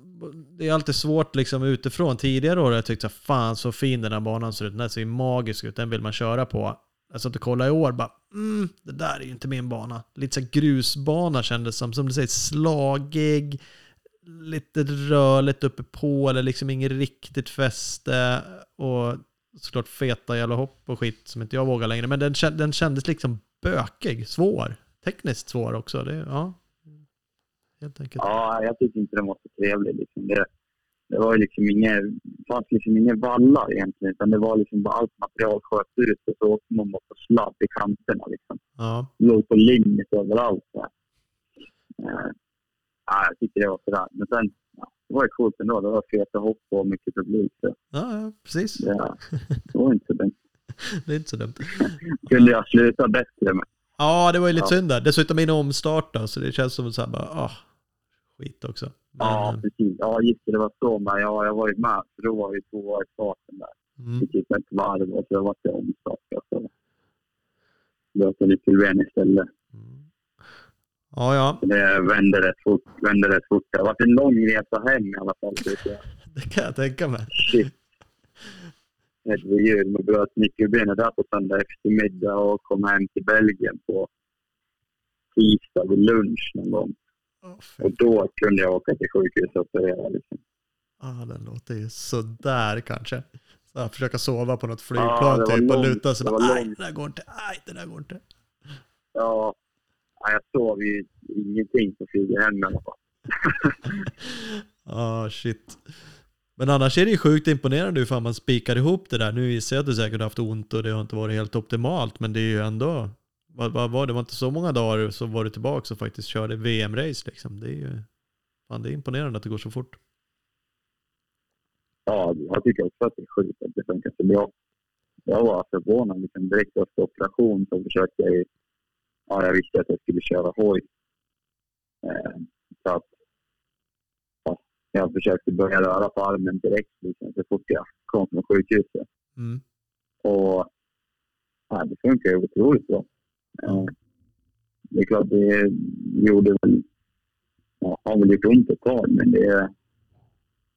Det är alltid svårt liksom utifrån. Tidigare år har jag tyckt att fan så fin den här banan ser ut. Den ser ju magisk ut. Den vill man köra på. Jag satt och kollade i år bara, mm, det där är ju inte min bana. Lite så grusbana kändes som. Som du säger, slagig. Lite rörligt uppe på eller liksom inget riktigt fäste. Och såklart feta jävla hopp och skit som inte jag vågar längre. Men den, den kändes liksom bökig, svår. Tekniskt svår också. Det, ja, helt enkelt. Ja, jag tycker inte den var så trevlig. Liksom. Det, det var liksom inga, fanns liksom inga vallar egentligen, utan det var liksom bara allt material sköt ut och så åkte man på sladd i kanterna. Liksom. Ja. Låg på limit överallt. Så uh, ja, jag tycker det var sådär. Men sen, ja, det var ju coolt ändå. Det var feta hopp och mycket publik. Så. Ja, precis. Ja, det var inte så dumt. det är inte så dumt. Kunde jag sluta bättre med. Ja, det var ju lite Ja. synd där. Dessutom min omstart då, så det känns som så här bara, ah, skit också. Men, Ja, eh, precis. Ja, just det. Det var så. Men ja, jag var ju med. För då var ju två i farten där. mm, i typ ett varv och så var det omstart. och Så jag lite ben istället. mm. Ja, ja, Så Det vände rätt fort. Vände rätt fort. Det varit en lång resa hem i alla fall. det kan jag tänka mig. Shit. Jul. Man bröt nyckelbenet där på söndag eftermiddag och kom hem till Belgien på tisdag vid lunch någon gång. Och då kunde jag åka till sjukhuset och operera. Liksom. ah, den låter ju sådär kanske. Så här, försöka sova på något Ja, flygplan var typ och luta sig. Nej, det där går inte. Nej, det där går inte. Ja, ja, jag sov ju ingenting på flyget hem i alla fall. Ah, shit. Men annars är det ju sjukt imponerande hur fan man spikar ihop det där. Nu gissar jag att du säkert haft ont och det har inte varit helt optimalt, men det är ju ändå... Vad, vad var det? Det var inte så många dagar så var du tillbaka och faktiskt körde VM-race liksom. Det är ju... Fan, det är imponerande att det går så fort. Ja, jag tycker också att det är sjukt att det funkar så bra. Jag var förvånad. Liksom direkt efter operation så försökte jag ju... Ja, jag visste att jag skulle köra hoj. Eh, så att... Ja, jag försökte börja röra på armen direkt liksom, så fort jag kom från sjukhuset. Mm. Och ja, det funkar ju otroligt bra. Eh, det är klart, det gjorde väl... Ja, har väl gjort ont ett tag, men det är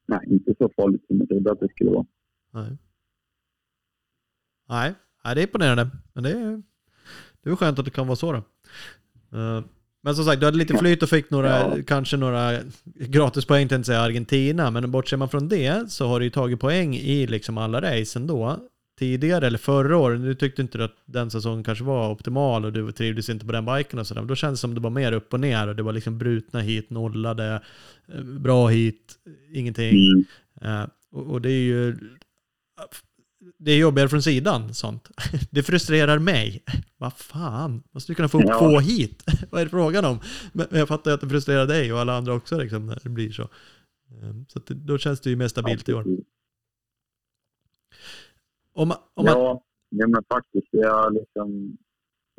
nej, inte så farligt som jag trodde att det skulle vara. Nej. Nej, Nej det är imponerande. Men det är, det är skönt att det kan vara så då. Eh, Men som sagt, du hade lite flyt och fick några, Ja. kanske några gratispoäng till att säga Argentina. Men bortser man från det så har du ju tagit poäng i liksom alla race ändå. Tidigare eller förra året, nu tyckte inte du att den säsongen kanske var optimal och du trivdes inte på den biken och sådär. Men Då kändes det som det var mer upp och ner och det var liksom brutna hit, nollade, eh, bra hit, ingenting. Mm. Eh, och, och det är ju... Det är jobbigare från sidan, sånt. Det frustrerar mig. Vad fan, måste du kunna få upp Ja. två hit? Vad är det frågan om? Men men jag fattar ju att det frustrerar dig och alla andra också liksom, när det blir så. Eh, Så det, då känns det ju mer stabilt i år. Om, om man, Ja, ja, men faktiskt. Jag, liksom,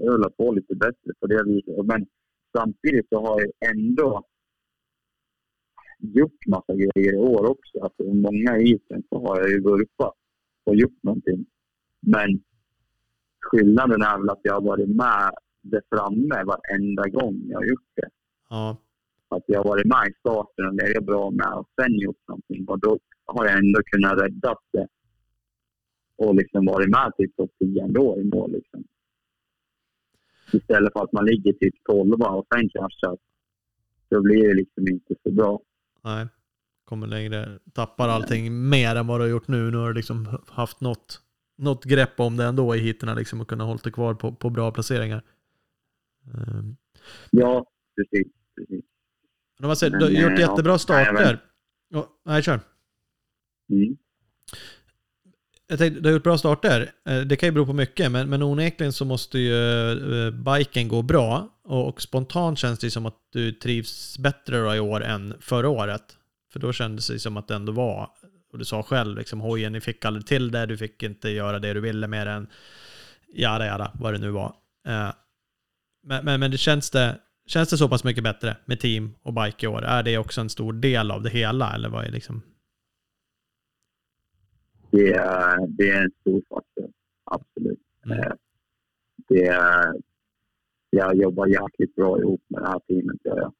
rullar på lite bättre på det viset. Men samtidigt så har jag ändå gjort massa grejer i år också. Alltså, många isen så har jag ju vurpat och gjort någonting. Men skillnaden är väl att jag har varit med där framme varenda gång jag har gjort det. ja, Att jag har varit med i starten och legat bra med och sen gjort någonting. Och då har jag ändå kunnat rädda det. Och liksom varit med typ topp 10 ändå i mål. Liksom. Istället för att man ligger typ 12 och sen kraschar. Då blir det liksom inte så bra. nej. Kommer längre, tappar allting mer än vad du har gjort nu. Nu har du liksom haft något, något grepp om det ändå i hitterna liksom och kunnat hålla dig kvar på, på bra placeringar. Eh, Ja, precis. precis. Men man säger, du har gjort eh, jättebra ja, nej, starter. Ja, nej, kör. Mm. Jag tänkte, du har gjort bra starter. Eh, det kan ju bero på mycket, men, men onekligen så måste ju eh, biken gå bra. Och, och spontant känns det ju som att du trivs bättre i år än förra året. För då kändes det som att det ändå var, och du sa själv, liksom hojen, ni fick aldrig till det, du fick inte göra det du ville med den. jada jada, vad det nu var. Eh, men, men, men det känns det, känns det så pass mycket bättre med team och bike i år? Är det också en stor del av det hela, eller vad är liksom? Det, är, det är en stor faktor. Absolut. Mm. Eh, Det är, jag jobbar jäkligt bra ihop med det här teamet. Gör jag.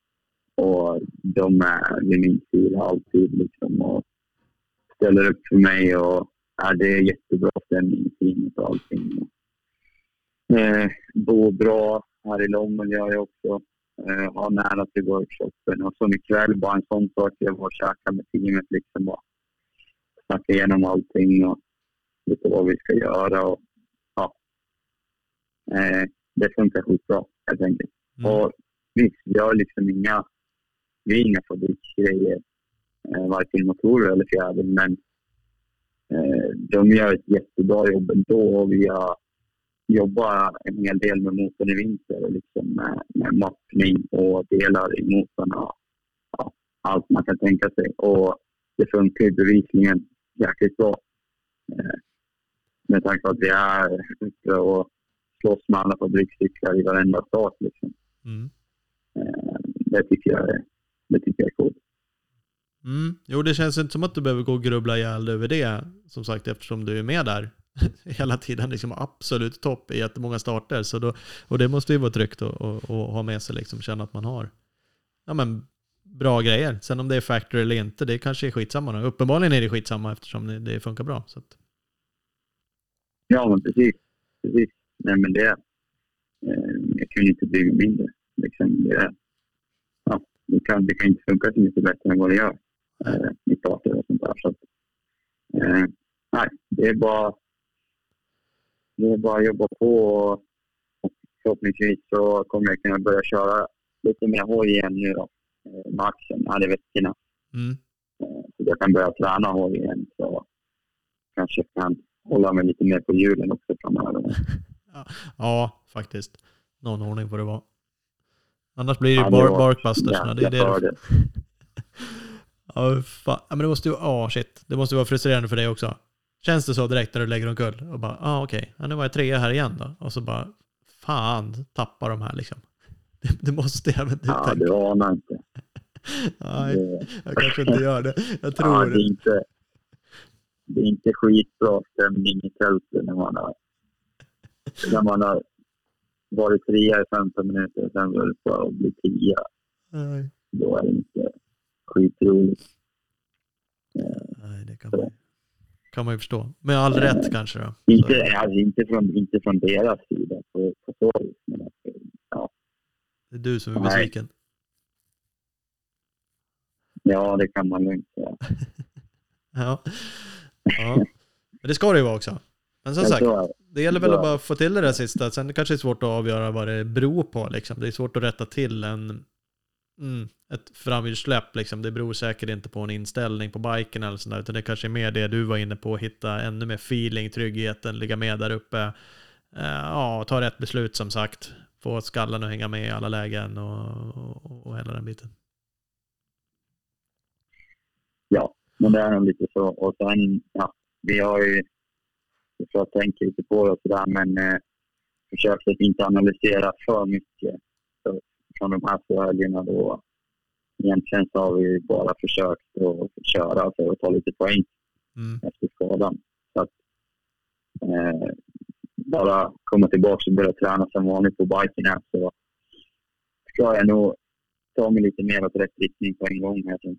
Och de är vid min sida alltid liksom, och ställer upp för mig. Och, ja, det är jättebra stämning i teamet och allting. Eh, bor bra här i Lommen gör jag också. Eh, har nära till workshopen. Och som ikväll, bara en sån sak. Jag var och käkade med teamet. Liksom, och snacka igenom allting och lite vad vi ska göra. Och, ja. eh, det funkar skitbra helt enkelt. Mm. Och visst, vi har liksom inga, vi har inga fabriksgrejer. eh, varken motorer eller fjäder. Men eh, de gör ett jättebra jobb ändå och vi har jobbat en hel del med motorn i vinter och liksom med, med mappning och delar i motorn. Ja, allt man kan tänka sig. Och det funkar bevisligen jäkligt bra. Eh, med tanke på att vi är ute och slåss med alla fabrikscyklar i varenda start. Liksom. Mm. Eh, det, tycker jag är, det tycker jag är coolt. Mm. Jo, det känns inte som att du behöver gå och grubbla ihjäl över det, som sagt, eftersom du är med där hela tiden. Liksom absolut topp i jättemånga starter. Så då, och det måste ju vara tryggt att, att, att ha med sig, liksom, känna att man har ja, men, bra grejer. Sen om det är factory eller inte, det kanske är skitsamma. Uppenbarligen är det skitsamma eftersom det, det funkar bra. Så att... Ja, men precis. precis. Nej, men det, eh, jag kunde inte bygga mindre. Liksom, det, ja, det, kan, det kan inte funka så mycket bättre än vad det gör eh, i starter och sånt där. Så att, eh, nej, det är bara det är bara att jobba på och, och förhoppningsvis så kommer jag kunna börja köra lite mer hoj igen nu då med axeln här i veckorna. Mm. Eh, så jag kan börja träna hoj igen så kanske kan hålla mig lite mer på hjulen också framöver. ja, faktiskt. Någon ordning får det vara. Annars blir det ju bar barkbusters. Ja, det är det. det. ja, fan. men det måste ju, oh, shit. Det måste vara frustrerande för dig också. Känns det så direkt när du lägger omkull? Och bara, ah, okej, okay. ja, nu var jag trea här igen då. Och så bara, fan, tappar de här liksom. Det, det måste jag väl Ja, tänka. du anar inte. Nej, jag kanske inte gör det. Jag tror ja, det. Är inte, det är inte skitbra stämning i tältet när man har, när man har varit trea i 15 minuter och sen väl på att bli tia. Nej. Då är det inte skitroligt. Nej, det kan man, kan man ju förstå. Med all rätt kanske då? Inte, alltså, inte, från, inte från deras sida på, på så vis. Men alltså, ja. Det är du som är besviken? Ja, det kan man lugnt säga. ja. ja. Men det ska det ju vara också. Men som sagt, det gäller väl att bara få till det där sista. Sen kanske det är svårt att avgöra vad det beror på. Liksom. Det är svårt att rätta till en, mm, ett framhjulssläpp. Liksom. Det beror säkert inte på en inställning på biken eller sådär. Utan det kanske är mer det du var inne på. Hitta ännu mer feeling, tryggheten, ligga med där uppe. Uh, ja, ta rätt beslut som sagt. Få skallen att hänga med i alla lägen och, och, och hela den biten. Ja, men det är nog lite så. Och sen, ja, vi har ju jag tror jag tänker lite på det och sådär, men eh, försökt att inte analysera för mycket så, från de här två helgerna då. Egentligen så har vi bara försökt att köra för att ta lite poäng mm. efter skadan. Så att, eh, bara komma tillbaka och börja träna som vanligt på biken här så ska jag nog ta mig lite mer åt rätt riktning på en gång jag. Mm.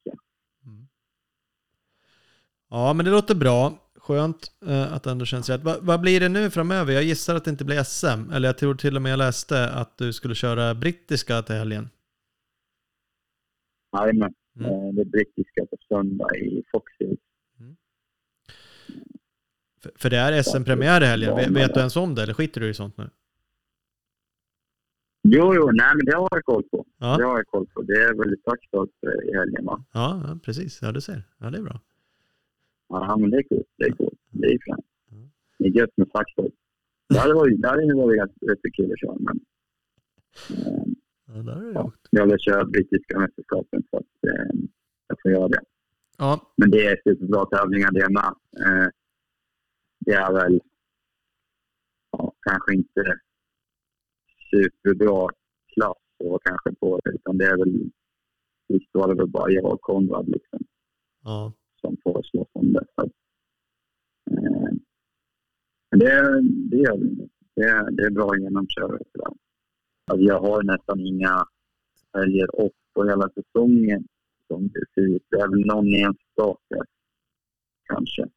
Ja, men det låter bra. Skönt eh, att det ändå känns rätt. Va, vad blir det nu framöver? Jag gissar att det inte blir SM. Eller jag tror till och med jag läste att du skulle köra brittiska till helgen. Jajamän. Mm. Eh, det brittiska på söndag i Foxhill. Mm. För, för, det är SM-premiär i helgen. Vet, vet du ens om det eller skiter du i sånt nu? Jo, jo, nej men det har jag koll på. Ja. Det har jag koll på. Det är väl tackstart i helgen va? Ja, ja, precis. Ja, du ser. Ja, det är bra. Ja, men det är coolt. Det är coolt. Det är fränt. Det är gött med saxhåll. Det hade varit, det hade varit rätt, kul att köra, men... Eh, ja, där är ja, jag vill köra brittiska mästerskapen så att eh, jag får göra det. Ja. Men det är superbra tävlingar det med. Eh, det är väl ja, kanske inte superbra klass och kanske på det, utan det är väl... Visst var det väl bara jag och Konrad liksom. Ja som om det. Så, eh, det, det gör vi. Det, det är bra genomkörare. Alltså jag har nästan inga helger upp på hela säsongen som det ser ut. Det är väl någon enstaka kanske.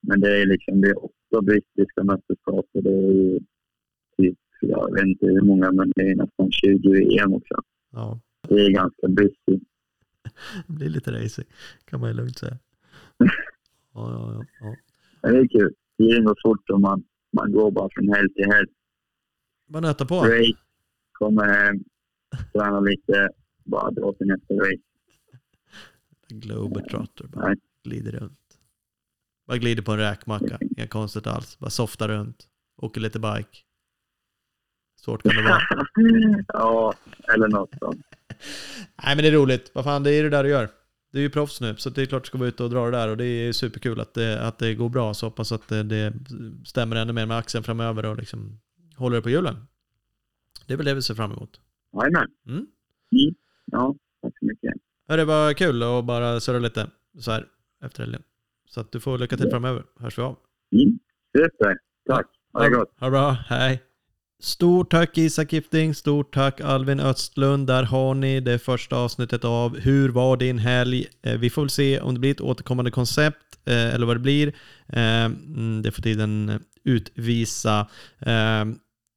Men det är liksom det är åtta brittiska mästerskap och det är typ, jag vet inte hur många, men det är nästan 20 EM också. Ja. Det är ganska busy. Det blir lite racing kan man ju lugnt säga. Ja, ja, ja. Det är kul. Tiden går fort och man, man går bara från helg till helg. Man nöter på. Race, kommer hem, tränar lite, bara dra till nästa race. Globetrotter. Bara glider runt. Bara glider på en räkmacka. Inga konstigt alls. Bara softar runt. Åker lite bike. Svårt kan det vara. ja, eller något sånt. Nej men det är roligt. Vad fan, det är det där du gör. Du är ju proffs nu, så det är klart du ska vara ute och dra det där och det är superkul att det, att det går bra. Så hoppas att det, det stämmer ännu mer med axeln framöver och liksom håller det på hjulen. Det är väl det vi ser fram emot. Jajamän. Mm. Mm. Ja, tack så mycket. Det var kul att bara surra lite så här efter helgen. Så att du får lycka till framöver. Hörs vi av. Mm. Super. Tack. Ha det gott. Ha det bra. Hej. Stort tack Isak Gifting, stort tack Alvin Östlund. Där har ni det första avsnittet av Hur var din helg? Eh, vi får väl se om det blir ett återkommande koncept eh, eller vad det blir. Eh, mm, det får tiden utvisa.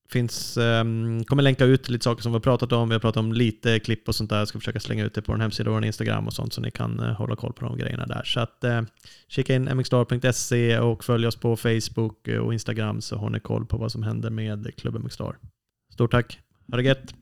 Finns, um, kommer länka ut lite saker som vi har pratat om. Vi har pratat om lite klipp och sånt där. Jag ska försöka slänga ut det på vår hemsida och vår Instagram och sånt så ni kan uh, hålla koll på de grejerna där. Så att uh, kika in mxstar.se och följ oss på Facebook eh, och Instagram så har ni koll på vad som händer med klubben MXstar. Stort tack. Ha det gött.